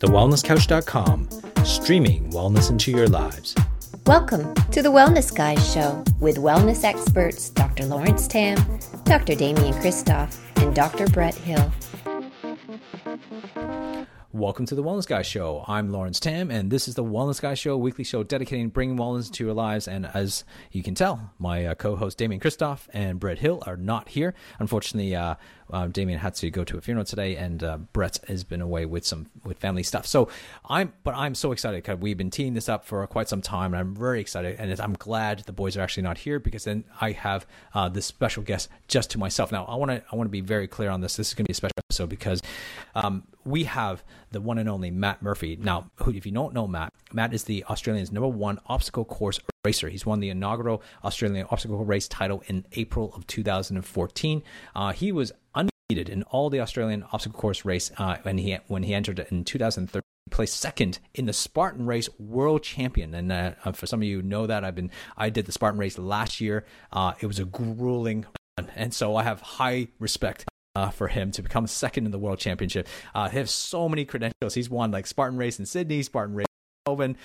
thewellnesscouch.com, streaming wellness into your lives. Welcome to the Wellness Guys Show with wellness experts Dr. Lawrence Tam, Dr. Damian Kristof, and Dr. Brett Hill. Welcome to the Wellness Guy Show. I'm Lawrence Tam, and this is the Wellness Guy Show, weekly show dedicating bringing wellness to your lives. And as you can tell, my uh, co-host Damian Kristof and Brett Hill are not here. Unfortunately, uh, uh, Damian had to go to a funeral today, and uh, Brett has been away with some with family stuff. So I'm, but I'm so excited because we've been teeing this up for quite some time, and I'm very excited. And I'm glad the boys are actually not here because then I have uh, this special guest just to myself. Now I want to I want to be very clear on this. This is going to be a special episode because um, we have the one and only Matt Murphy. Now, if you don't know Matt, Matt is the Australian's number one obstacle course racer. He's won the inaugural Australian obstacle race title in April of 2014. Uh, he was undefeated in all the Australian obstacle course race uh, when he when he entered in 2013 placed second in the Spartan race world champion. And uh, uh, for some of you know that I've been I did the Spartan race last year. Uh, it was a grueling one, and so I have high respect. Uh, for him to become second in the world championship, uh, he has so many credentials. He's won like Spartan race in Sydney, Spartan race Melbourne,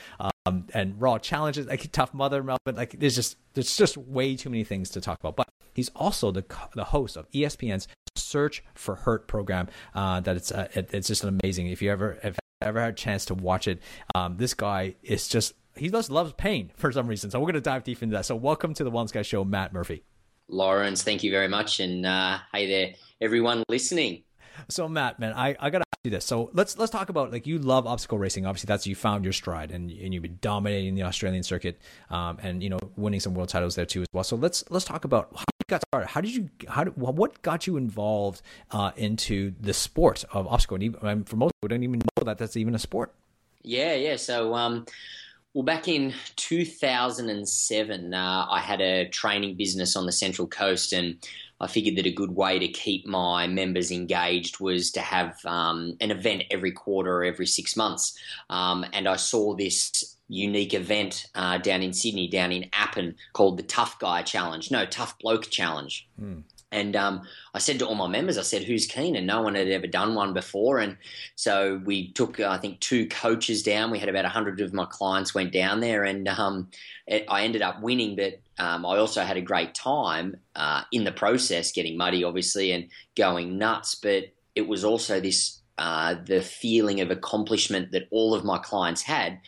um, and Raw challenges, like Tough Mudder Melbourne. Like there's just there's just way too many things to talk about. But he's also the the host of ESPN's Search for Hurt program. Uh, that it's uh, it, it's just amazing. If you ever if ever had a chance to watch it, um, this guy is just he just loves pain for some reason. So we're gonna dive deep into that. So welcome to the Wellness Guy Show, Matt Murphy. Lawrence, thank you very much, and uh, hey there, everyone listening. So Matt, man, I, I gotta ask you this. So let's let's talk about like you love obstacle racing. Obviously, that's you found your stride, and and you've been dominating the Australian circuit, um, and you know winning some world titles there too as well. So let's let's talk about how you got started. How did you how did, what got you involved uh, into the sport of obstacle? And even, I mean, for most people, don't even know that that's even a sport. Yeah, yeah. So um, well, back in 2007, uh, I had a training business on the Central Coast, and I figured that a good way to keep my members engaged was to have um, an event every quarter or every six months. Um, and I saw this unique event uh, down in Sydney, down in Appin, called the Tough Guy Challenge. No, Tough Bloke Challenge. Mm. And um, I said to all my members, I said, who's keen? And no one had ever done one before. And so we took, uh, I think, two coaches down. We had about 100 of my clients went down there. And um, it, I ended up winning, but um, I also had a great time uh, in the process, getting muddy, obviously, and going nuts. But it was also this uh, the feeling of accomplishment that all of my clients had.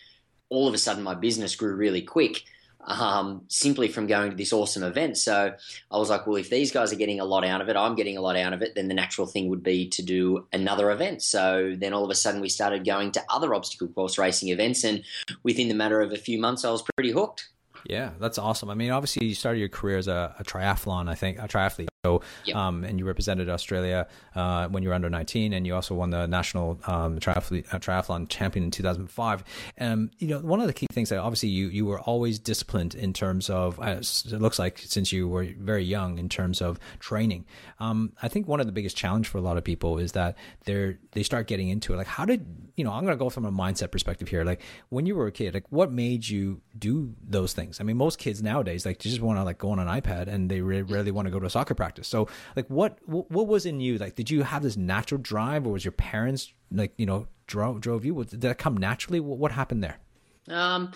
All of a sudden, my business grew really quick um, simply from going to this awesome event. So I was like, well, if these guys are getting a lot out of it, I'm getting a lot out of it, then the natural thing would be to do another event. So then all of a sudden we started going to other obstacle course racing events. And within the matter of a few months, I was pretty hooked. Yeah, that's awesome. I mean, obviously, you started your career as a, a triathlon, I think, a triathlete. So, yep. um, and you represented Australia uh, when you were under 19, and you also won the national um, triathlete, uh, triathlon champion in 2005. Um, you know, one of the key things that obviously you you were always disciplined in terms of uh, it looks like since you were very young in terms of training. Um, I think one of the biggest challenge for a lot of people is that they're they start getting into it. Like, how did you know? I'm going to go from a mindset perspective here. Like, when you were a kid, like, what made you do those things? I mean, most kids nowadays like just want to like go on an iPad and they really, really want to go to a soccer practice. So, like, what what was in you? Like, did you have this natural drive, or was your parents like you know drove drove you? Did that come naturally? What, what happened there? Um.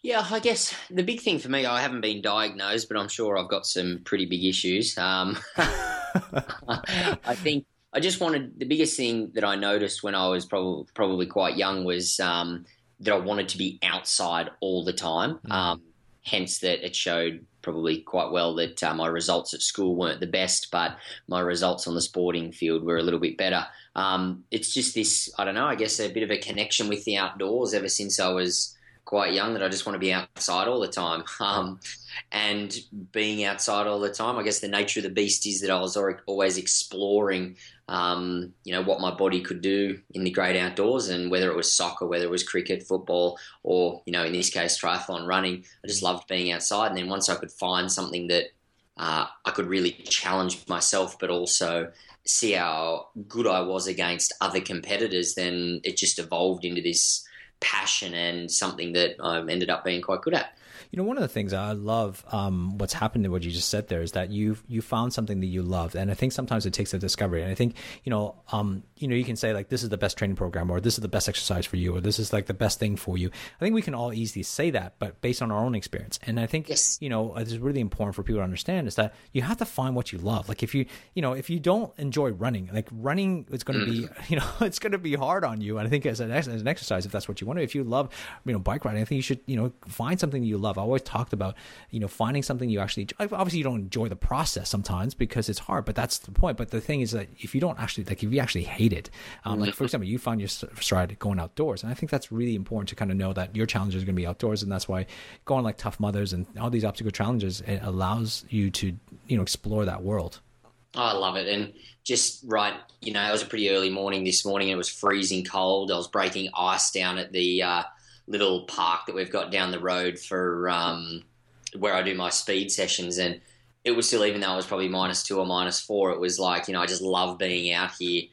Yeah, I guess the big thing for me, I haven't been diagnosed, but I'm sure I've got some pretty big issues. Um, I think I just wanted the biggest thing that I noticed when I was probably probably quite young was um, that I wanted to be outside all the time. Mm. Um, hence, that it showed probably quite well that uh, my results at school weren't the best, but my results on the sporting field were a little bit better. Um, it's just this, I don't know, I guess a bit of a connection with the outdoors ever since I was quite young that I just want to be outside all the time. Um, and being outside all the time, I guess the nature of the beast is that I was always exploring, um, you know, what my body could do in the great outdoors, and whether it was soccer, whether it was cricket, football, or you know, in this case, triathlon running. I just loved being outside, and then once I could find something that uh, I could really challenge myself, but also see how good I was against other competitors, then it just evolved into this passion and something that I ended up being quite good at. You know, one of the things I love, um, what's happened to what you just said there is that you you found something that you loved, and I think sometimes it takes a discovery. And I think you know, um, you know, you can say like this is the best training program, or this is the best exercise for you, or this is like the best thing for you. I think we can all easily say that, but based on our own experience. And I think yes. you know, it's really important for people to understand is that you have to find what you love. Like if you you know if you don't enjoy running, like running is going to be mm. you know it's going to be hard on you. And I think as an, as an exercise, if that's what you want to, if you love you know bike riding, I think you should you know find something that you love. I always talked about you know finding something you actually obviously you don't enjoy the process sometimes because it's hard, but that's the point. But the thing is that if you don't actually like if you actually hate it, um, like for example, you find your stride going outdoors, and I think that's really important to kind of know that your challenge is going to be outdoors, and that's why going like Tough Mudders and all these obstacle challenges it allows you to you know explore that world. Oh, I love it. And just right, you know, it was a pretty early morning this morning. And it was freezing cold. I was breaking ice down at the uh, little park that we've got down the road for um, where I do my speed sessions. And it was still, even though it was probably minus two or minus four, it was like, you know, I just love being out here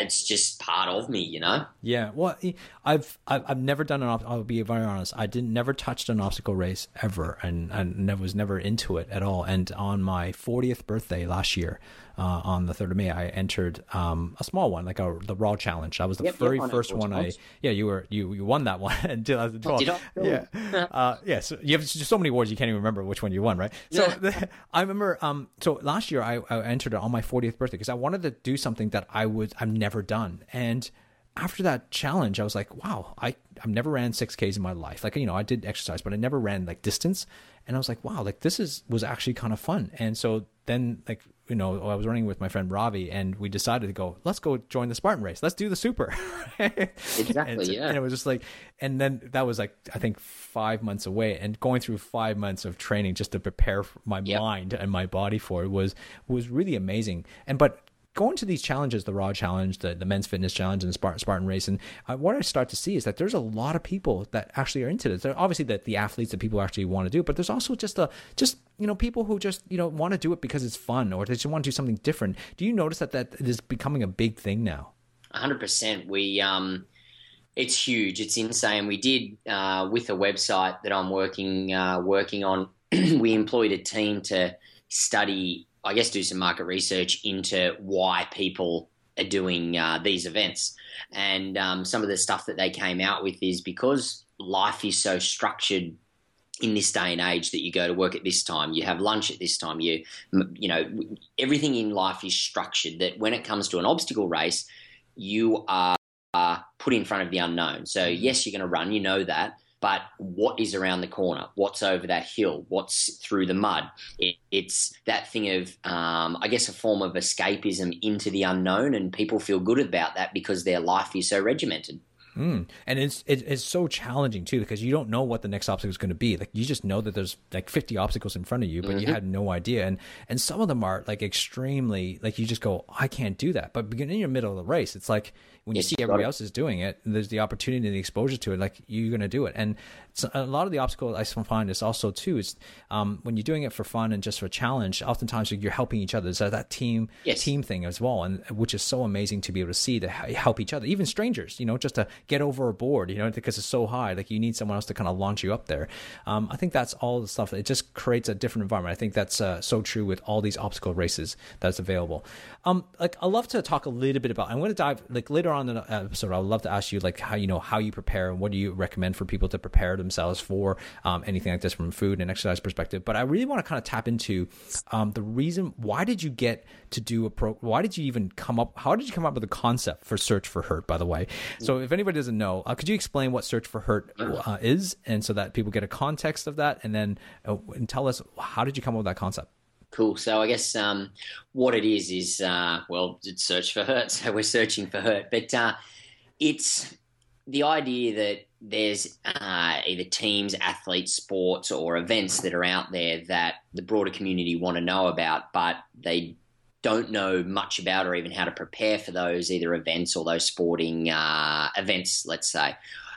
it's just part of me, you know. Yeah, well, I've I've, never done an. I'll be very honest. I didn't never touched an obstacle race ever, and and was never into it at all. And on my 40th birthday last year, uh, on the 3rd of May, I entered um, a small one, like a, the Raw Challenge. That was the yep, very yep, first one I, yeah, you were, you, you won that one in 2012. Yeah. uh, yeah. So you have just so many awards, you can't even remember which one you won, right? So the, I remember, um, so last year I, I entered it on my 40th birthday because I wanted to do something that I would, I've never done. And after that challenge, I was like, wow, I, I've never ran 6Ks in my life. Like, you know, I did exercise, but I never ran like distance. And I was like, wow, like this is, was actually kind of fun. And so then like you know, I was running with my friend Ravi, and we decided to go. Let's go join the Spartan race. Let's do the super. exactly. and, yeah. And it was just like, and then that was like I think five months away, and going through five months of training just to prepare my yep. mind and my body for it was was really amazing. And but going to these challenges, the Raw Challenge, the, the Men's Fitness Challenge, and the Spartan, Spartan Race, and uh, what I start to see is that there's a lot of people that actually are into this. There obviously that the athletes that people actually want to do, but there's also just a just you know people who just you know want to do it because it's fun or they just want to do something different. Do you notice that that is becoming a big thing now? hundred percent. We um. It's huge. It's insane. We did uh, with a website that I'm working uh, working on. we employed a team to study I guess, do some market research into why people are doing uh, these events. And um, some of the stuff that they came out with is because life is so structured in this day and age that you go to work at this time, you have lunch at this time, you you know everything in life is structured. That when it comes to an obstacle race, you are put in front of the unknown. So yes, you're going to run, you know that, but what is around the corner? What's over that hill? What's through the mud? It, it's that thing of, um, I guess, a form of escapism into the unknown, and people feel good about that because their life is so regimented. Mm. And it's it, it's so challenging too because you don't know what the next obstacle is going to be. Like you just know that there's like 50 obstacles in front of you, but mm-hmm. you had no idea. And and some of them are like extremely like you just go, I can't do that. But beginning in your middle of the race, it's like when you see everybody else is doing it, there's the opportunity and the exposure to it. Like you're going to do it. And a lot of the obstacles I find is also too is um, when you're doing it for fun and just for a challenge. Oftentimes you're helping each other. So that team yes. team thing as well, and which is so amazing to be able to see to help each other, even strangers. You know, just to get over a board. You know, because it's so high, like you need someone else to kind of launch you up there. Um, I think that's all the stuff. It just creates a different environment. I think that's uh, so true with all these obstacle races that's available. Um, like I love to talk a little bit about. I'm going to dive like later on in the episode. I would love to ask you like how you know how you prepare and what do you recommend for people to prepare themselves for um, anything like this from food and exercise perspective. But I really want to kind of tap into um, the reason why did you get to do a pro? Why did you even come up? How did you come up with the concept for Search for Hurt? By the way, so if anybody doesn't know, uh, could you explain what Search for Hurt uh, is, and so that people get a context of that, and then uh, and tell us how did you come up with that concept? Cool. So I guess um, what it is is uh, well, it's search for hurt. So we're searching for hurt, but uh, it's the idea that there's uh, either teams, athletes, sports, or events that are out there that the broader community want to know about, but they don't know much about or even how to prepare for those either events or those sporting uh, events, let's say.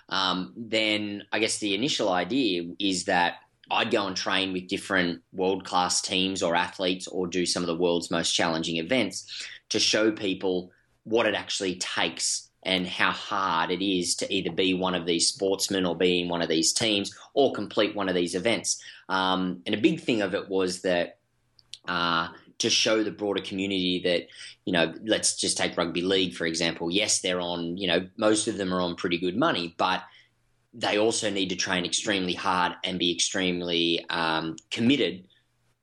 Um, then I guess the initial idea is that I'd go and train with different world class teams or athletes or do some of the world's most challenging events to show people what it actually takes and how hard it is to either be one of these sportsmen or be in one of these teams or complete one of these events. Um, and a big thing of it was that uh, to show the broader community that, you know, let's just take rugby league, for example. Yes, they're on, you know, most of them are on pretty good money, but they also need to train extremely hard and be extremely um, committed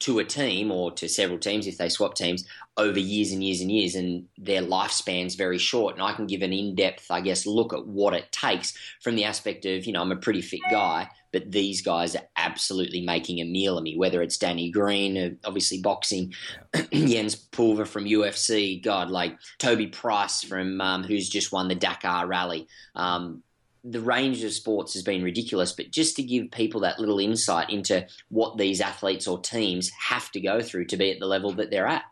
to a team or to several teams if they swap teams over years and years and years, and their lifespan's very short. And I can give an in depth, I guess, look at what it takes from the aspect of, you know, I'm a pretty fit guy, but these guys are absolutely making a meal of me, whether it's Danny Green, uh, obviously boxing, Jens Pulver from UFC, God, like Toby Price from um, who's just won the Dakar Rally. Um, the range of sports has been ridiculous, but just to give people that little insight into what these athletes or teams have to go through to be at the level that they're at.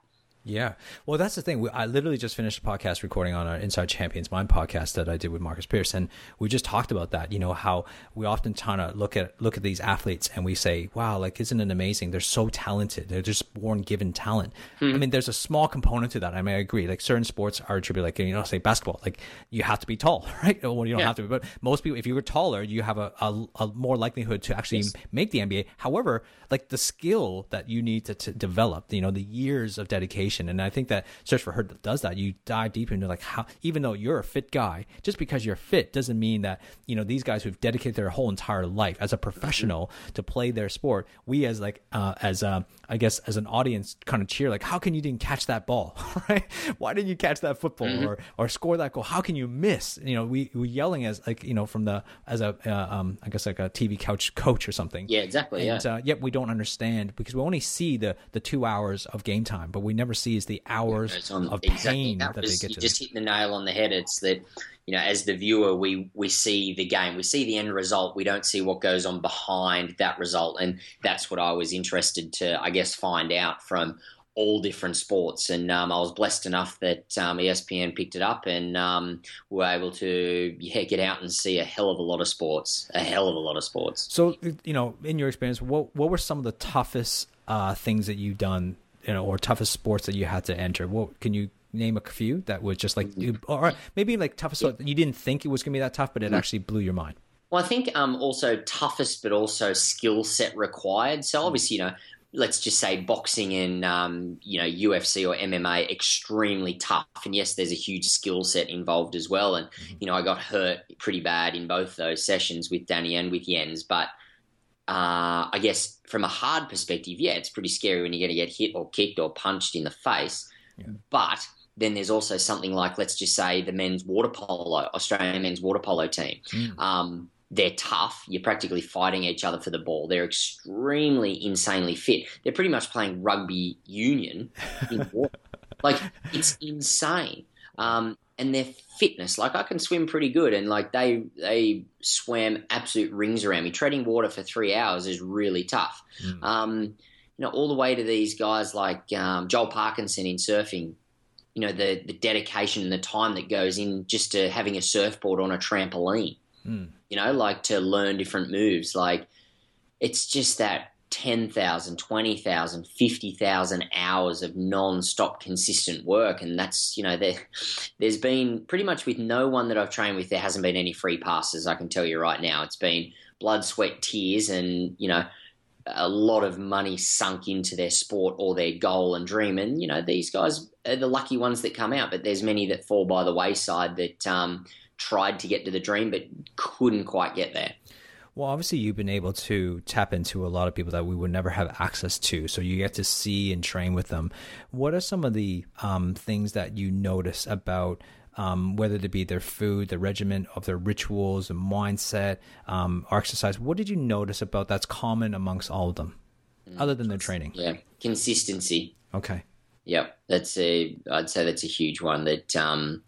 Yeah. Well, that's the thing. We, I literally just finished a podcast recording on our Inside Champions Mind podcast that I did with Marcus Pierce, and we just talked about that. You know how we often kind of look at look at these athletes and we say, "Wow, like isn't it amazing? They're so talented. They're just born given talent." Hmm. I mean, there's a small component to that. I mean, I agree. Like certain sports are attributed, like you know, say basketball, like you have to be tall, right? Well, you don't yeah. have to be, but most people, if you were taller, you have a, a, a more likelihood to actually yes. make the NBA. However, like the skill that you need to, to develop, you know, the years of dedication, and I think that Search for Hurt does that. You dive deep into like how, even though you're a fit guy, just because you're fit doesn't mean that you know these guys who've dedicated their whole entire life as a professional to play their sport. We as like uh, as I guess as an audience kind of cheer like, how can you didn't catch that ball, right? Why didn't you catch that football mm-hmm. or or score that goal? How can you miss? You know, we we yelling as like you know from the as a uh, um I guess like a TV couch coach or something. Yeah, exactly. And, yeah. Uh, yet we don't understand because we only see the the two hours of game time, but we never see is the hours on, of exactly. pain that, that was, they get to. Just hit the nail on the head. It's that you know, as the viewer, we we see the game, we see the end result. We don't see what goes on behind that result, and that's what I was interested to, I guess, find out from all different sports. And um, I was blessed enough that um, ESPN picked it up and um, were able to yeah, get out and see a hell of a lot of sports, a hell of a lot of sports. So, you know, in your experience, what what were some of the toughest uh, things that you've done, you know, or toughest sports that you had to enter? What can you name a few that was just like, or maybe like toughest yeah. you didn't think it was going to be that tough, but it mm-hmm. actually blew your mind? Well, I think um, also toughest, but also skill set required. So obviously, you know, let's just say boxing and um, you know UFC or MMA extremely tough. And yes, there's a huge skill set involved as well. And mm-hmm. you know, I got hurt pretty bad in both those sessions with Danny and with Jens. But uh, I guess from a hard perspective, yeah, it's pretty scary when you're going to get hit or kicked or punched in the face. Yeah. But then there's also something like, let's just say, the men's water polo, Australian men's water polo team. Mm. Um, they're tough. You're practically fighting each other for the ball. They're extremely insanely fit. They're pretty much playing rugby union in water. like it's insane. Um, and their fitness, like I can swim pretty good, and like they they swam absolute rings around me. Treading water for three hours is really tough. Mm. Um, you know, all the way to these guys like um, Joel Parkinson in surfing. You know, the the dedication and the time that goes in just to having a surfboard on a trampoline. Mm. You know, like to learn different moves. Like it's just that 10,000, 20,000, 50,000 hours of non-stop consistent work. And that's, you know, there, there's been pretty much with no one that I've trained with, there hasn't been any free passes. I can tell you right now, it's been blood, sweat, tears, and, you know, a lot of money sunk into their sport or their goal and dream. And, you know, these guys are the lucky ones that come out, but there's many that fall by the wayside that, um, tried to get to the dream but couldn't quite get there. Well, obviously, you've been able to tap into a lot of people that we would never have access to. So you get to see and train with them. What are some of the um, things that you notice about um, whether it be their food, the regimen of their rituals, and mindset, um, or exercise? What did you notice about that's common amongst all of them, other than their training? Yeah, consistency. Okay. Yep, that's a. I'd say that's a huge one. That um,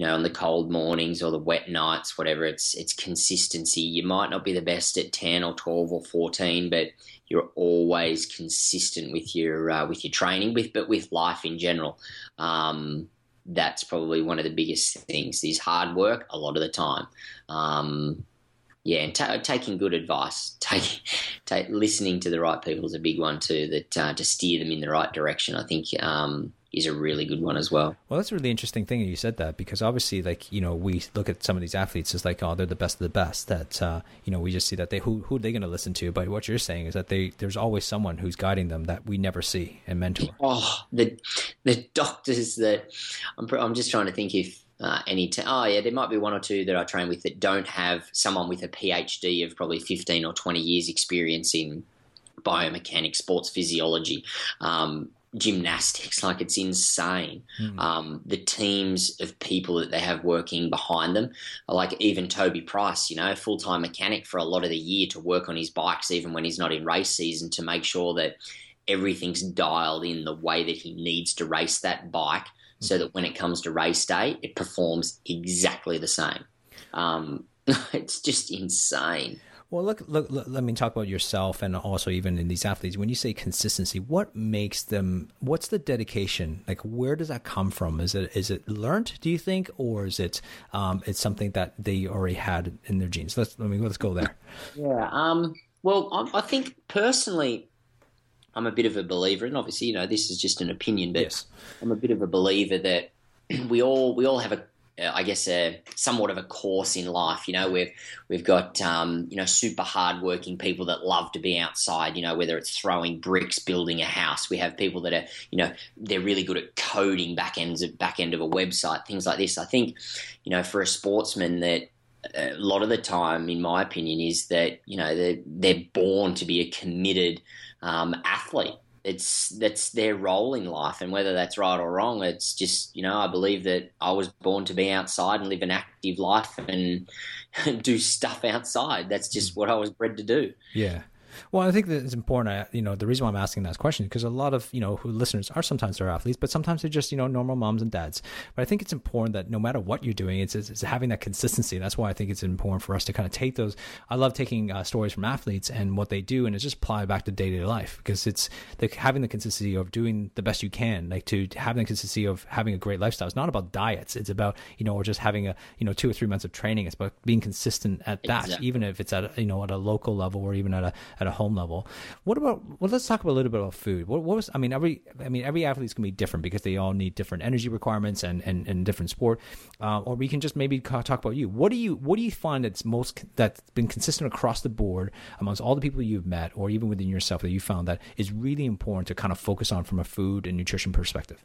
you know, on the cold mornings or the wet nights, whatever, it's it's consistency. You might not be the best at ten or twelve or fourteen, but you're always consistent with your uh, with your training, with but with life in general. Um, that's probably one of the biggest things. Is hard work a lot of the time. Um, yeah, and t- taking good advice, take, take, listening to the right people is a big one too. That uh, to steer them in the right direction. I think um, is a really good one as well. Well, that's a really interesting thing you said that because obviously, like you know, we look at some of these athletes as like, oh, they're the best of the best. That uh, you know, we just see that they who who are they going to listen to? But what you're saying is that they there's always someone who's guiding them that we never see and mentor. Oh, the the doctors that I'm I'm just trying to think if. Uh, any t- oh yeah, there might be one or two that I train with that don't have someone with a PhD of probably 15 or 20 years experience in biomechanics, sports physiology, um, gymnastics. Like it's insane. Mm. Um, the teams of people that they have working behind them, like even Toby Price, you know, full time mechanic for a lot of the year to work on his bikes, even when he's not in race season, to make sure that everything's dialed in the way that he needs to race that bike so that when it comes to race day, it performs exactly the same. Um, it's just insane. Well, look, look, look, let me talk about yourself and also even in these athletes. When you say consistency, what makes them? What's the dedication? Like, where does that come from? Is it is it learned? Do you think, or is it um, it's something that they already had in their genes? Let's let me let's go there. Yeah. Um. Well, I, I think personally, I'm a bit of a believer, and obviously, you know, this is just an opinion, but yes. I'm a bit of a believer that we all we all have a I guess a somewhat of a course in life. You know, we've we've got um, you know super hardworking people that love to be outside. You know, whether it's throwing bricks, building a house. We have people that are you know they're really good at coding back ends of back end of a website, things like this. I think you know for a sportsman that a lot of the time, in my opinion, is that you know they're they're born to be a committed um, athlete it's that's their role in life, and whether that's right or wrong, it's just you know I believe that I was born to be outside and live an active life and do stuff outside. That's just mm. what I was bred to do. Yeah. Well, I think that it's important. You know, the reason why I'm asking that question is because a lot of you know who listeners are sometimes they're athletes, but sometimes they're just you know normal moms and dads. But I think it's important that no matter what you're doing, it's, it's, it's having that consistency. That's why I think it's important for us to kind of take those. I love taking uh, stories from athletes and what they do, and it's just apply back to day to day life because it's the, having the consistency of doing the best you can, like to having the consistency of having a great lifestyle. It's not about diets. It's about you know or just having a you know two or three months of training. It's about being consistent at that, exactly. even if it's at you know at a local level or even at a at a home level. What about? Well, let's talk about a little bit about food. What, what was? I mean, every I mean every athlete's gonna be different because they all need different energy requirements and and, and different sport. Uh, or we can just maybe talk about you. What do you what do you find that's most that's been consistent across the board amongst all the people you've met, or even within yourself that you found that is really important to kind of focus on from a food and nutrition perspective?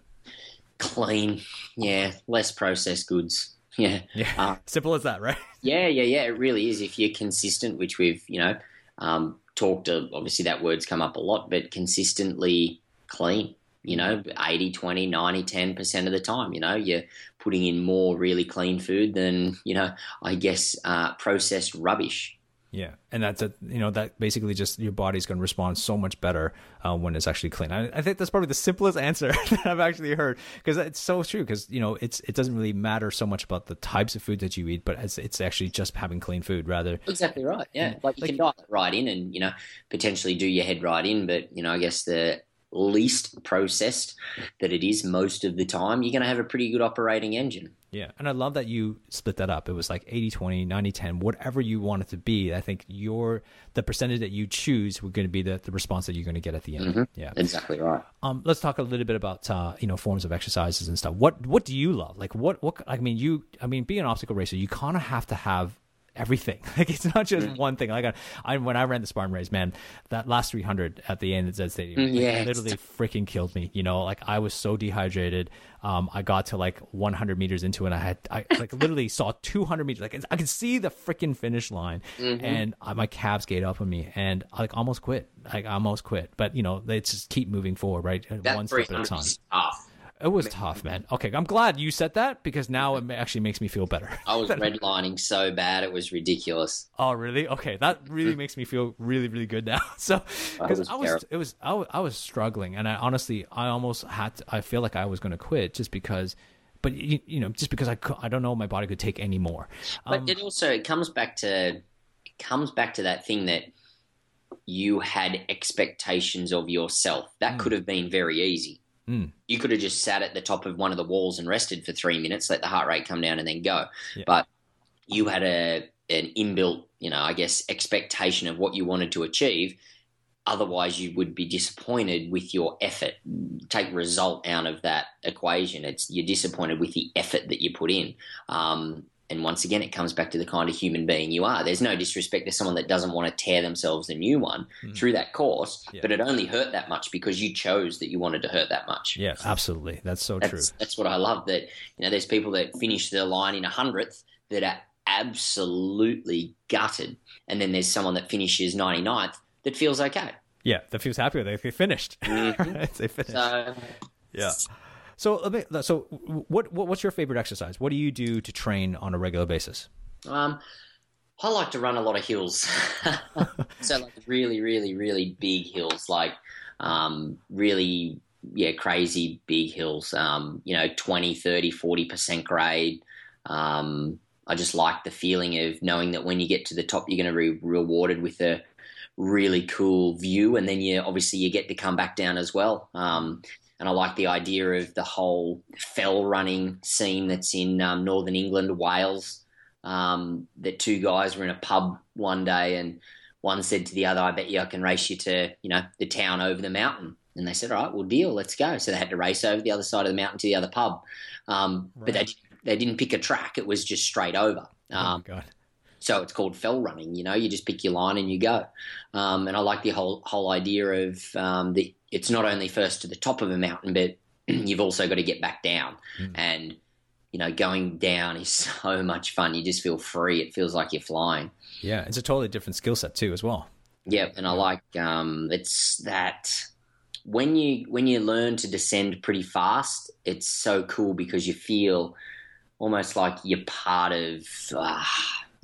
Clean, yeah, less processed goods. Yeah, yeah. Uh, simple as that, right? Yeah, yeah, yeah. It really is. If you're consistent, which we've you know um, talked to, obviously that word's come up a lot, but consistently clean, you know, 80, 20, 90, 10% of the time, you know, you're putting in more really clean food than, you know, I guess uh, processed rubbish. Yeah, and that's a you know that basically just your body's going to respond so much better uh, when it's actually clean. I, I, think that's probably the simplest answer that I've actually heard because it's so true. Because you know it's it doesn't really matter so much about the types of food that you eat, but it's, it's actually just having clean food rather. Exactly right. Yeah, like you like, can dial it right in and you know potentially do your head right in, but you know I guess the least processed that it is most of the time, you're going to have a pretty good operating engine. Yeah. And I love that you split that up. It was like 80 20, 90 10, whatever you want it to be. I think your the percentage that you choose we're going to be the, the response that you're going to get at the end. Mm-hmm. Yeah. Exactly right. Um, let's talk a little bit about uh, you know, forms of exercises and stuff. What what do you love? Like what what I mean you I mean being an obstacle racer, you kind of have to have everything. Like it's not just mm. one thing. Like I, I, when I ran the Spartan race, man, that last 300 at the end at Zed Stadium, mm, yeah, like, literally freaking killed me. You know, like I was so dehydrated. Um, I got to like 100 meters into it, and I had, I like literally saw 200 meters. Like I could see the freaking finish line, mm-hmm. and I, my calves gave up on me, and I like almost quit. Like I almost quit. But you know, they just keep moving forward, right? That One step at a time. It was tough, man. Okay, I'm glad you said that because now it actually makes me feel better. I was redlining so bad it was ridiculous. Oh, really? Okay, that really makes me feel really, really good now. So because I was, it was, I was, I was struggling, and I honestly, I almost had, to, I feel like I was going to quit just because but you, you, know, just because I, I don't know my body could take any more. Um, but it also it comes back to it comes back to that thing that you had expectations of yourself. That mm. could have been very easy. Mm. You could have just sat at the top of one of the walls and rested for three minutes, let the heart rate come down, and then go. Yeah. But you had a an inbuilt, you know, I guess, expectation of what you wanted to achieve, otherwise you would be disappointed with your effort. Take result out of that equation. It's you're disappointed with the effort that you put in. Um, and once again, it comes back to the kind of human being you are. There's no disrespect to someone that doesn't want to tear themselves a new one mm. through that course, yeah. but it only hurt that much because you chose that you wanted to hurt that much. Yes, absolutely. That's so that's, true. That's what I love. That you know, there's people that finish their line in a hundredth that are absolutely gutted, and then there's someone that finishes 99th that feels okay. Yeah, that feels happy. They finished. Mm-hmm. they finished. So, yeah. So, so what, what what's your favorite exercise? What do you do to train on a regular basis? Um, I like to run a lot of hills. so like really, really, really big hills, like um, really, yeah, crazy big hills. Um, you know, 20, 30, 40% grade. Um, I just like the feeling of knowing that when you get to the top, you're going to be rewarded with a really cool view, and then you obviously you get to come back down as well. Um, and I like the idea of the whole fell running scene that's in um, northern England, Wales. Um, that two guys were in a pub one day, and one said to the other, "I bet you I can race you to you know the town over the mountain." And they said, "All right, well, deal, let's go." So they had to race over the other side of the mountain to the other pub, um, right. but they they didn't pick a track; it was just straight over. oh um, God. So it's called fell running. You know, you just pick your line and you go. Um, and I like the whole whole idea of um, the it's not only first to the top of a mountain, but you've also got to get back down. Mm. And you know, going down is so much fun. You just feel free. It feels like you're flying. Yeah, it's a totally different skill set too, as well. Yeah, and I like um, it's that when you when you learn to descend pretty fast, it's so cool because you feel almost like you're part of. Uh,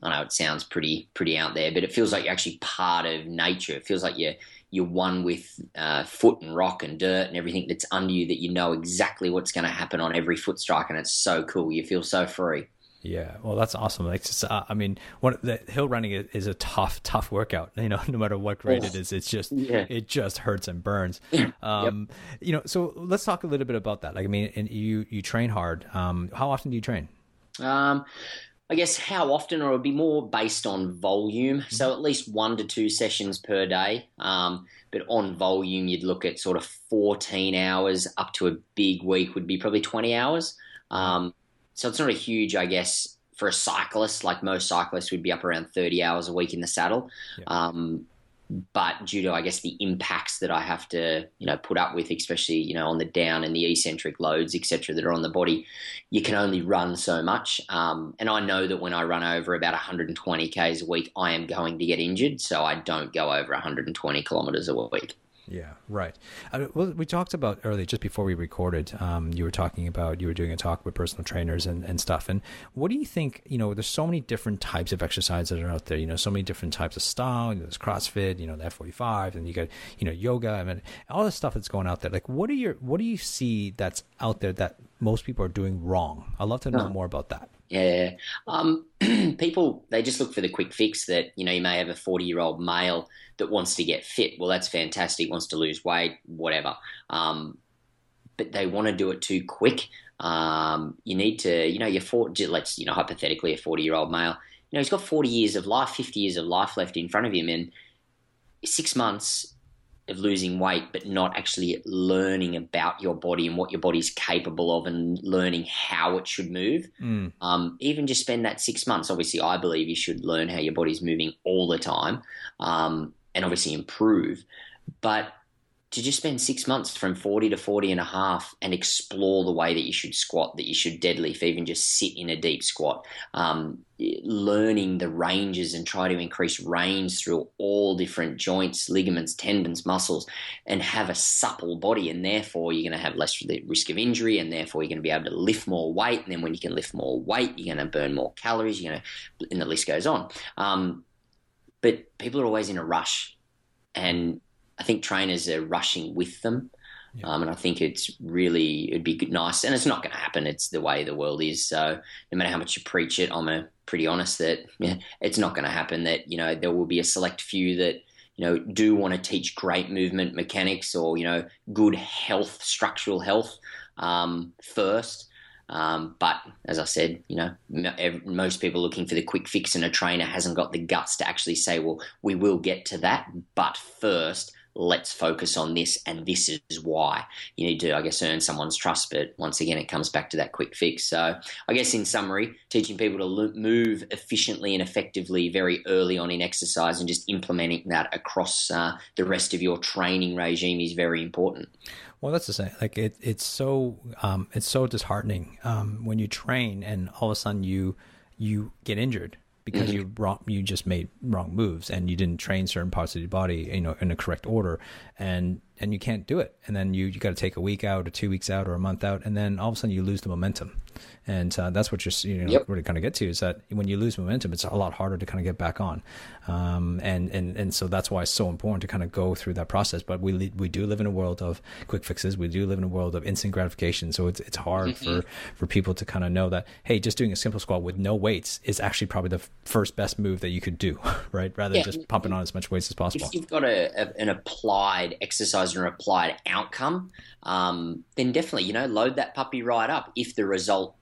I know it sounds pretty pretty out there, but it feels like you're actually part of nature. It feels like you're you're one with uh, foot and rock and dirt and everything that's under you. That you know exactly what's going to happen on every foot strike, and it's so cool. You feel so free. Yeah, well, that's awesome. Like, just, uh, I mean, one the hill running is a tough, tough workout. You know, no matter what grade oh, it is, it's just yeah. it just hurts and burns. Um, yep. You know, so let's talk a little bit about that. Like, I mean, and you you train hard. Um, how often do you train? Um, I guess how often, or it would be more based on volume. Mm-hmm. So at least one to two sessions per day. Um, but on volume, you'd look at sort of 14 hours up to a big week would be probably 20 hours. Um, so it's not a huge, I guess, for a cyclist. Like most cyclists would be up around 30 hours a week in the saddle. Yeah. Um, but due to I guess the impacts that I have to you know put up with, especially you know on the down and the eccentric loads, etc., that are on the body, you can only run so much. Um, and I know that when I run over about 120 k's a week, I am going to get injured, so I don't go over 120 kilometers a week. Yeah, right. I well, we talked about earlier, just before we recorded, um, you were talking about, you were doing a talk with personal trainers and, and stuff. And what do you think, you know, there's so many different types of exercise that are out there, you know, so many different types of style, you know, there's CrossFit, you know, the F45, and you got, you know, yoga, I mean, all the stuff that's going out there. Like, what are your, what do you see that's out there that most people are doing wrong? I'd love to know more about that. Yeah. Um, people, they just look for the quick fix that, you know, you may have a 40 year old male that wants to get fit. Well, that's fantastic, wants to lose weight, whatever. Um, but they want to do it too quick. Um, you need to, you know, you're 40, let's, you know, hypothetically a 40 year old male, you know, he's got 40 years of life, 50 years of life left in front of him. And six months of losing weight, but not actually learning about your body and what your body's capable of and learning how it should move. Mm. Um, even just spend that six months. Obviously, I believe you should learn how your body's moving all the time um, and obviously improve. But to just spend six months from 40 to 40 and a half and explore the way that you should squat, that you should deadlift, even just sit in a deep squat, um, learning the ranges and try to increase range through all different joints, ligaments, tendons, muscles, and have a supple body. And therefore, you're going to have less risk of injury, and therefore, you're going to be able to lift more weight. And then, when you can lift more weight, you're going to burn more calories. You're going to, and the list goes on. Um, but people are always in a rush, and I think trainers are rushing with them. Yeah. Um, and I think it's really it'd be nice, and it's not going to happen. It's the way the world is. So no matter how much you preach it, I'm a pretty honest that yeah, it's not going to happen. That you know there will be a select few that you know do want to teach great movement mechanics or you know good health, structural health um, first. Um, but as I said, you know, most people looking for the quick fix, and a trainer hasn't got the guts to actually say, "Well, we will get to that, but first, let's focus on this, and this is why. You need to, I guess, earn someone's trust, but once again, it comes back to that quick fix. So, I guess in summary, teaching people to move efficiently and effectively very early on in exercise and just implementing that across uh, the rest of your training regime is very important. Well, that's the same. Like it, it's so um, it's so disheartening um, when you train and all of a sudden you you get injured because mm-hmm. you wrong, you just made wrong moves and you didn't train certain parts of your body, you know, in the correct order, and and you can't do it. And then you you got to take a week out or two weeks out or a month out, and then all of a sudden you lose the momentum. And uh, that's what you're you know yep. kind of get to is that when you lose momentum, it's a lot harder to kind of get back on. Um, and and and so that's why it's so important to kind of go through that process. But we we do live in a world of quick fixes. We do live in a world of instant gratification. So it's it's hard mm-hmm. for for people to kind of know that hey, just doing a simple squat with no weights is actually probably the first best move that you could do, right? Rather yeah. than just pumping on as much weights as possible. If you've got a, a, an applied exercise and an applied outcome, um, then definitely you know load that puppy right up if the result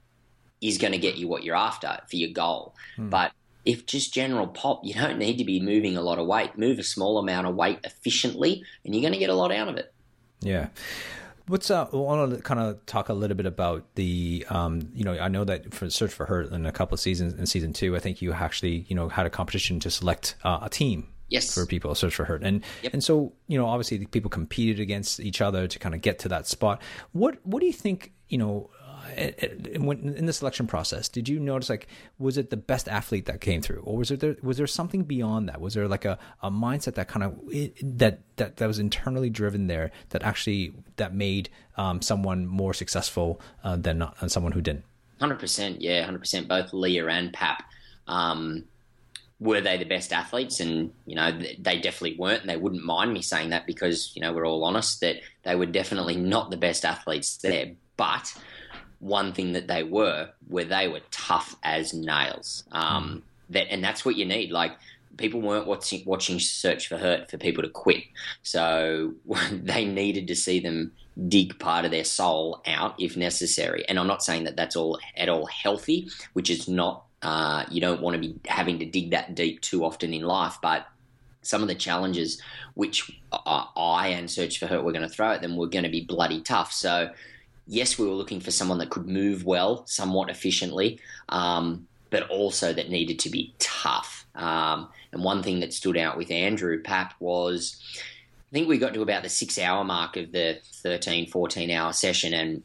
is going to get you what you're after for your goal. Hmm. But if just general pop, you don't need to be moving a lot of weight. Move a small amount of weight efficiently, and you're going to get a lot out of it. Yeah. What's uh, I want to kind of talk a little bit about the, um, you know, I know that for Search for Hurt in a couple of seasons in season two, I think you actually, you know, had a competition to select uh, a team yes. for people search for hurt and yep. and so you know obviously people competed against each other to kind of get to that spot what what do you think you know in the selection process, did you notice like was it the best athlete that came through, or was there was there something beyond that? Was there like a, a mindset that kind of that that that was internally driven there that actually that made um, someone more successful uh, than not, someone who didn't? Hundred percent, yeah, hundred percent. Both Leah and Pap. Um, were they the best athletes? And you know, they definitely weren't. And they wouldn't mind me saying that because you know we're all honest that they were definitely not the best athletes there. But one thing that they were, where they were tough as nails. Um. That and that's what you need. Like people weren't watching, watching Search for Hurt for people to quit, so they needed to see them dig part of their soul out if necessary. And I'm not saying that that's all at all healthy, which is not. Uh, you don't want to be having to dig that deep too often in life, but some of the challenges which I and Search for Hurt were going to throw at them were going to be bloody tough. So yes, we were looking for someone that could move well, somewhat efficiently, um, but also that needed to be tough. Um, and one thing that stood out with Andrew Pap was I think we got to about the six hour mark of the 13, 14 hour session, and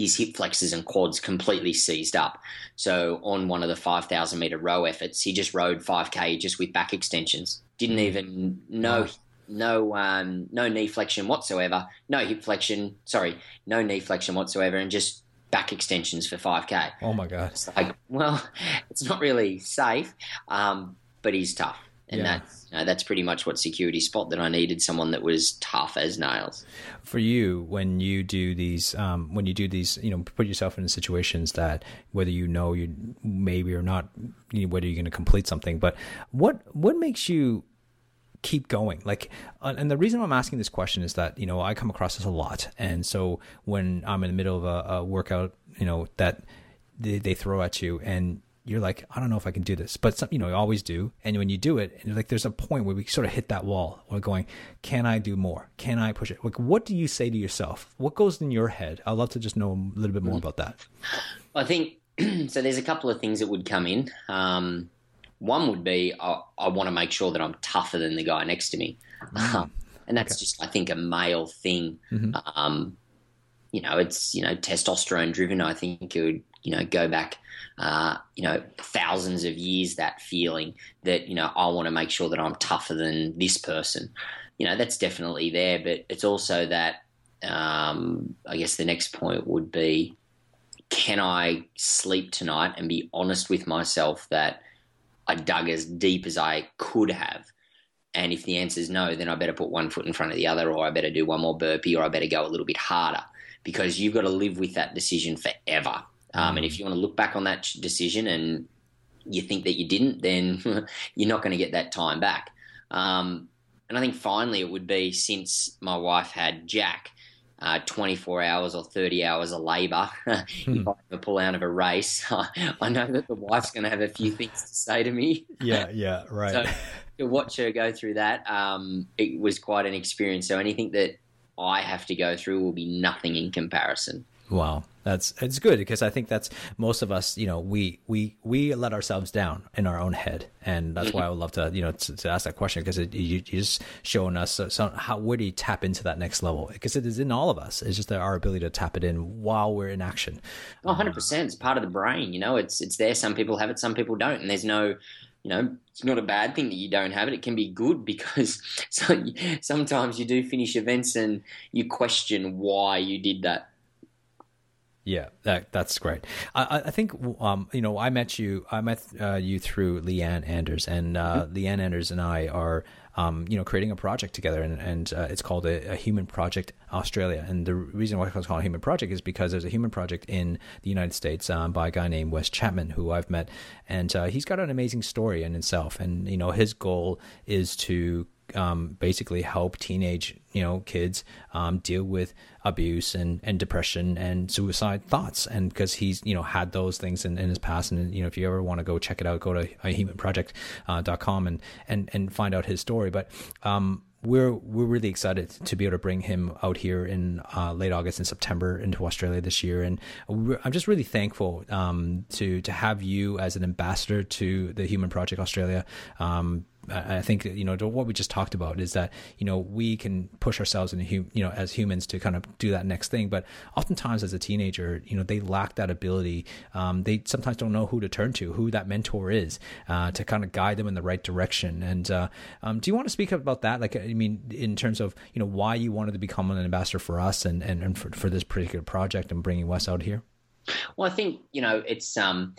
his hip flexors and quads completely seized up. So on one of the 5,000 meter row efforts, he just rode 5K just with back extensions. Didn't even know no um, no knee flexion whatsoever, no hip flexion, sorry, no knee flexion whatsoever, and just back extensions for 5k. Oh my god! It's like, well, it's not really safe, um, but he's tough, and yeah. that's you know, that's pretty much what security spot that I needed someone that was tough as nails. For you, when you do these, um, when you do these, you know, put yourself in situations that whether you know you maybe or not, you know, whether you're going to complete something, but what what makes you keep going like uh, and the reason i'm asking this question is that you know i come across this a lot and so when i'm in the middle of a, a workout you know that they, they, throw at you and you're like i don't know if i can do this but some, you know you always do and when you do it and like there's a point where we sort of hit that wall we're going can i do more can i push it like what do you say to yourself what goes in your head i'd love to just know a little bit more mm. about that i think so there's a couple of things that would come in um, one would be I, I want to make sure that I'm tougher than the guy next to me. Mm. and that's okay. just, I think, a male thing. Mm-hmm. Um, you know, it's, you know, testosterone driven. I think it would, you know, go back, uh, you know, thousands of years, that feeling that, you know, I want to make sure that I'm tougher than this person. You know, that's definitely there. But it's also that, um, I guess the next point would be can I sleep tonight and be honest with myself that I dug as deep as I could have. And if the answer is no, then I better put one foot in front of the other, or I better do one more burpee, or I better go a little bit harder because you've got to live with that decision forever. Um, and if you want to look back on that decision and you think that you didn't, then you're not going to get that time back. Um, and I think finally it would be since my wife had Jack, uh, 24 hours or 30 hours of labour if I ever pull out of a race. I know that the wife's going to have a few things to say to me. Yeah, yeah, right. So to watch her go through that, um, it was quite an experience. So anything that I have to go through will be nothing in comparison. Wow, that's it's good because I think that's most of us. You know, we we we let ourselves down in our own head, and that's why I would love to you know to, to ask that question because it, you, are just showing us so, so how where do you tap into that next level because it is in all of us. It's just our ability to tap it in while we're in action. 100 percent. It's part of the brain. You know, it's it's there. Some people have it, some people don't, and there's no you know, it's not a bad thing that you don't have it. It can be good because sometimes you do finish events and you question why you did that. Yeah, that that's great. I, I think um, you know I met you I met uh, you through Leanne Anders, and uh, mm-hmm. Leanne Anders and I are um, you know creating a project together, and, and uh, it's called a, a, Human Project Australia. And the reason why it's called a Human Project is because there's a human project in the United States um, by a guy named Wes Chapman, who I've met, and uh, he's got an amazing story in himself. And you know his goal is to um, basically help teenage you know kids um, deal with abuse and, and depression and suicide thoughts. And because he's you know had those things in, in his past. And you know if you ever want to go check it out go to humanproject.com uh, and and and find out his story. But um, we're we're really excited to be able to bring him out here in uh, late August and September into Australia this year, and I'm just really thankful um, to to have you as an ambassador to the Human Project Australia. Um, I think you know what we just talked about is that you know we can push ourselves in you know as humans to kind of do that next thing, but oftentimes as a teenager, you know they lack that ability. Um, they sometimes don't know who to turn to, who that mentor is, uh, to kind of guide them in the right direction. And uh, um, do you want to speak about that? Like, I mean, in terms of you know why you wanted to become an ambassador for us and and, and for, for this particular project and bringing Wes out here. Well, I think you know it's um,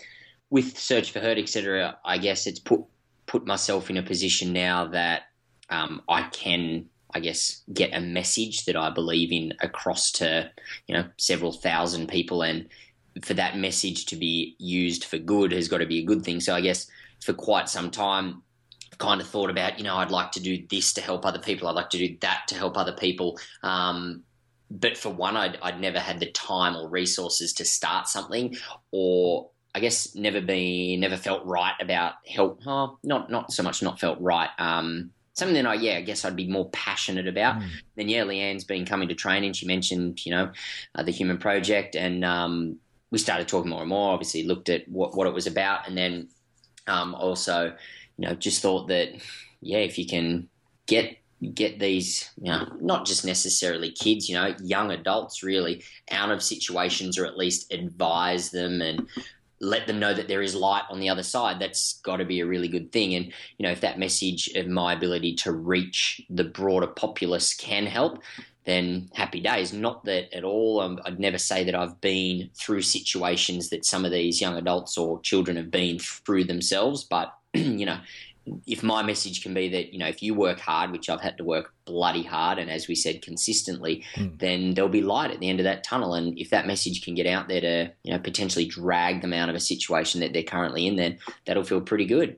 with Search for Hurt, etc. I guess it's put put myself in a position now that um, I can, I guess, get a message that I believe in across to, you know, several thousand people. And for that message to be used for good has got to be a good thing. So I guess for quite some time, I've kind of thought about, you know, I'd like to do this to help other people. I'd like to do that to help other people. Um, but for one, I'd, I'd never had the time or resources to start something or I guess never been never felt right about help. Oh, not not so much not felt right. Um, something that I yeah I guess I'd be more passionate about. Mm. Then yeah, Leanne's been coming to training. She mentioned you know uh, the Human Project, and um, we started talking more and more. Obviously, looked at what what it was about, and then um, also you know just thought that yeah if you can get get these, you know, not just necessarily kids, you know, young adults really out of situations or at least advise them and let them know that there is light on the other side. That's got to be a really good thing. And, you know, if that message of my ability to reach the broader populace can help, then happy days. Not that at all. Um, I'd never say that I've been through situations that some of these young adults or children have been through themselves, but, you know, if my message can be that you know if you work hard which i've had to work bloody hard and as we said consistently mm. then there'll be light at the end of that tunnel and if that message can get out there to you know potentially drag them out of a situation that they're currently in then that'll feel pretty good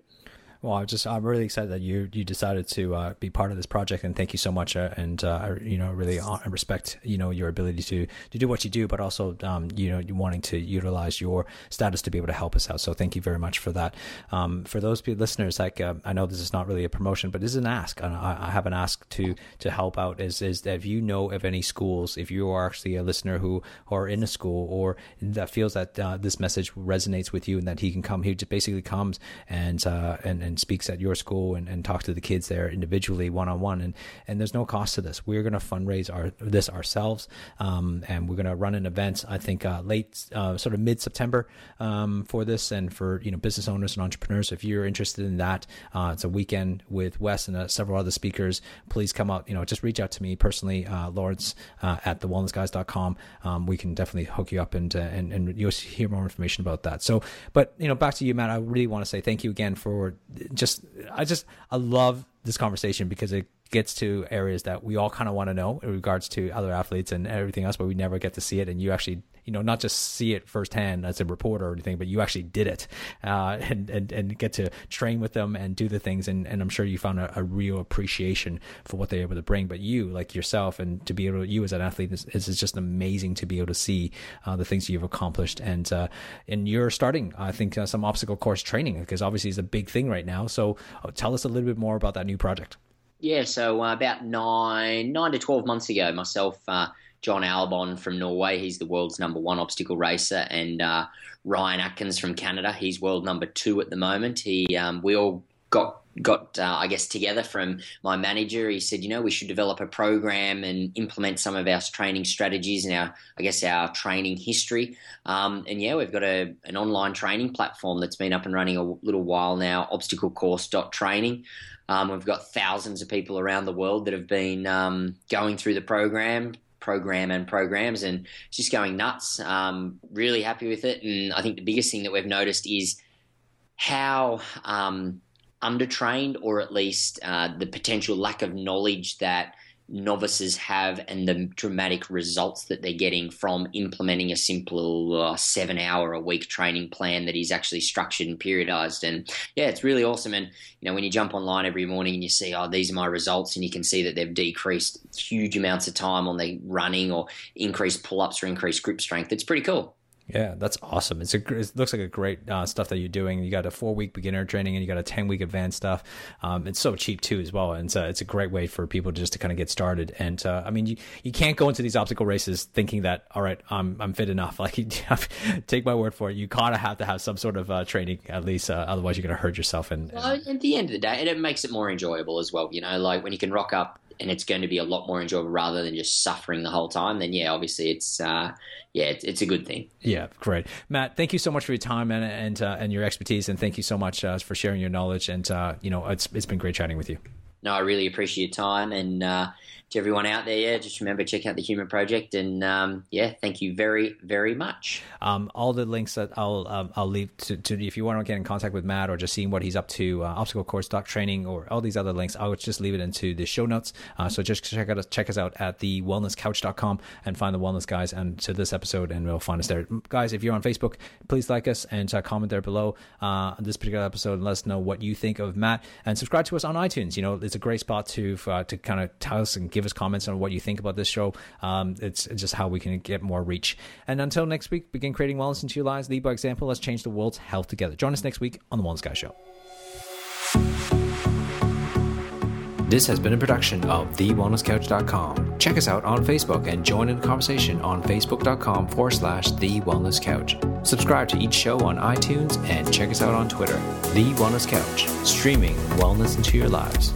well, I just I'm really excited that you you decided to uh, be part of this project, and thank you so much. Uh, and uh, you know, really respect you know your ability to to do what you do, but also um, you know wanting to utilize your status to be able to help us out. So thank you very much for that. Um, for those listeners, like uh, I know this is not really a promotion, but this is an ask. I, I have an ask to to help out. Is is that if you know of any schools, if you are actually a listener who, who are in a school or that feels that uh, this message resonates with you, and that he can come, he just basically comes and uh, and and and speaks at your school and, and talks to the kids there individually, one on one. And and there's no cost to this. We're going to fundraise our this ourselves, um, and we're going to run an event. I think uh, late, uh, sort of mid September um, for this, and for you know business owners and entrepreneurs. If you're interested in that, uh, it's a weekend with Wes and uh, several other speakers. Please come out. You know, just reach out to me personally, uh, Lawrence uh, at thewellnessguys.com. Um, we can definitely hook you up and and and you'll hear more information about that. So, but you know, back to you, Matt. I really want to say thank you again for just I just I love this conversation because it gets to areas that we all kind of want to know in regards to other athletes and everything else, but we never get to see it. And you actually you know, not just see it firsthand as a reporter or anything, but you actually did it uh, and, and, and get to train with them and do the things. And, and I'm sure you found a, a real appreciation for what they're able to bring. But you, like yourself, and to be able to, you as an athlete, is, is just amazing to be able to see uh, the things you've accomplished. And, uh, and you're starting, I think, uh, some obstacle course training because obviously it's a big thing right now. So uh, tell us a little bit more about that new project. Yeah, so uh, about nine nine to twelve months ago, myself, uh, Jon Albon from Norway. He's the world's number one obstacle racer, and uh, Ryan Atkins from Canada. He's world number two at the moment. He um, we all got got uh, I guess together from my manager. He said, you know, we should develop a program and implement some of our training strategies and our I guess our training history. Um, and yeah, we've got a an online training platform that's been up and running a little while now. Obstacle Course Training. Um, we've got thousands of people around the world that have been um, going through the program, program and programs, and just going nuts. Um, really happy with it, and I think the biggest thing that we've noticed is how um, undertrained, or at least uh, the potential lack of knowledge that novices have and the dramatic results that they're getting from implementing a simple uh, seven hour a week training plan that is actually structured and periodized. And yeah it's really awesome. And you know when you jump online every morning and you see oh these are my results and you can see that they've decreased huge amounts of time on the running or increased pull-ups or increased grip strength it's pretty cool yeah, that's awesome. It's a it looks like a great uh, stuff that you're doing. You got a four week beginner training and you got a ten week advanced stuff. Um, it's so cheap too as well, and it's a, it's a great way for people just to kind of get started. And uh, I mean, you, you can't go into these obstacle races thinking that all right, I'm I'm fit enough. Like, take my word for it, you kind of have to have some sort of uh, training at least, uh, otherwise you're going to hurt yourself. And, and well, at the end of the day, and it makes it more enjoyable as well. You know, like when you can rock up and it's going to be a lot more enjoyable rather than just suffering the whole time, then yeah, obviously it's uh, yeah, it's, it's, a good thing. Yeah, great, Matt. Thank you so much for your time and and uh, and your expertise, and thank you so much uh, for sharing your knowledge. And uh, you know, it's it's been great chatting with you. No, I really appreciate your time and uh, to everyone out there, yeah, just remember check out the Human Project, and um, yeah, thank you very, very much. Um, all the links that I'll um, I'll leave to, to, if you want to get in contact with Matt or just seeing what he's up to, uh, obstacle course doc training or all these other links, I would just leave it into the show notes. Uh, so just check out check us out at the wellnesscouch.com and find the wellness guys and to this episode, and we'll find us there, guys. If you're on Facebook, please like us and uh, comment there below uh, this particular episode and let us know what you think of Matt and subscribe to us on iTunes. You know, it's a great spot to uh, to kind of tell us and give us comments on what you think about this show. Um, it's just how we can get more reach. And until next week, begin creating wellness into your lives. Lead by example. Let's change the world's health together. Join us next week on the Wellness Guy Show. This has been a production of TheWellnessCouch.com. Check us out on Facebook and join in the conversation on Facebook.com forward slash The Wellness Couch. Subscribe to each show on iTunes and check us out on Twitter. The Wellness Couch, streaming wellness into your lives.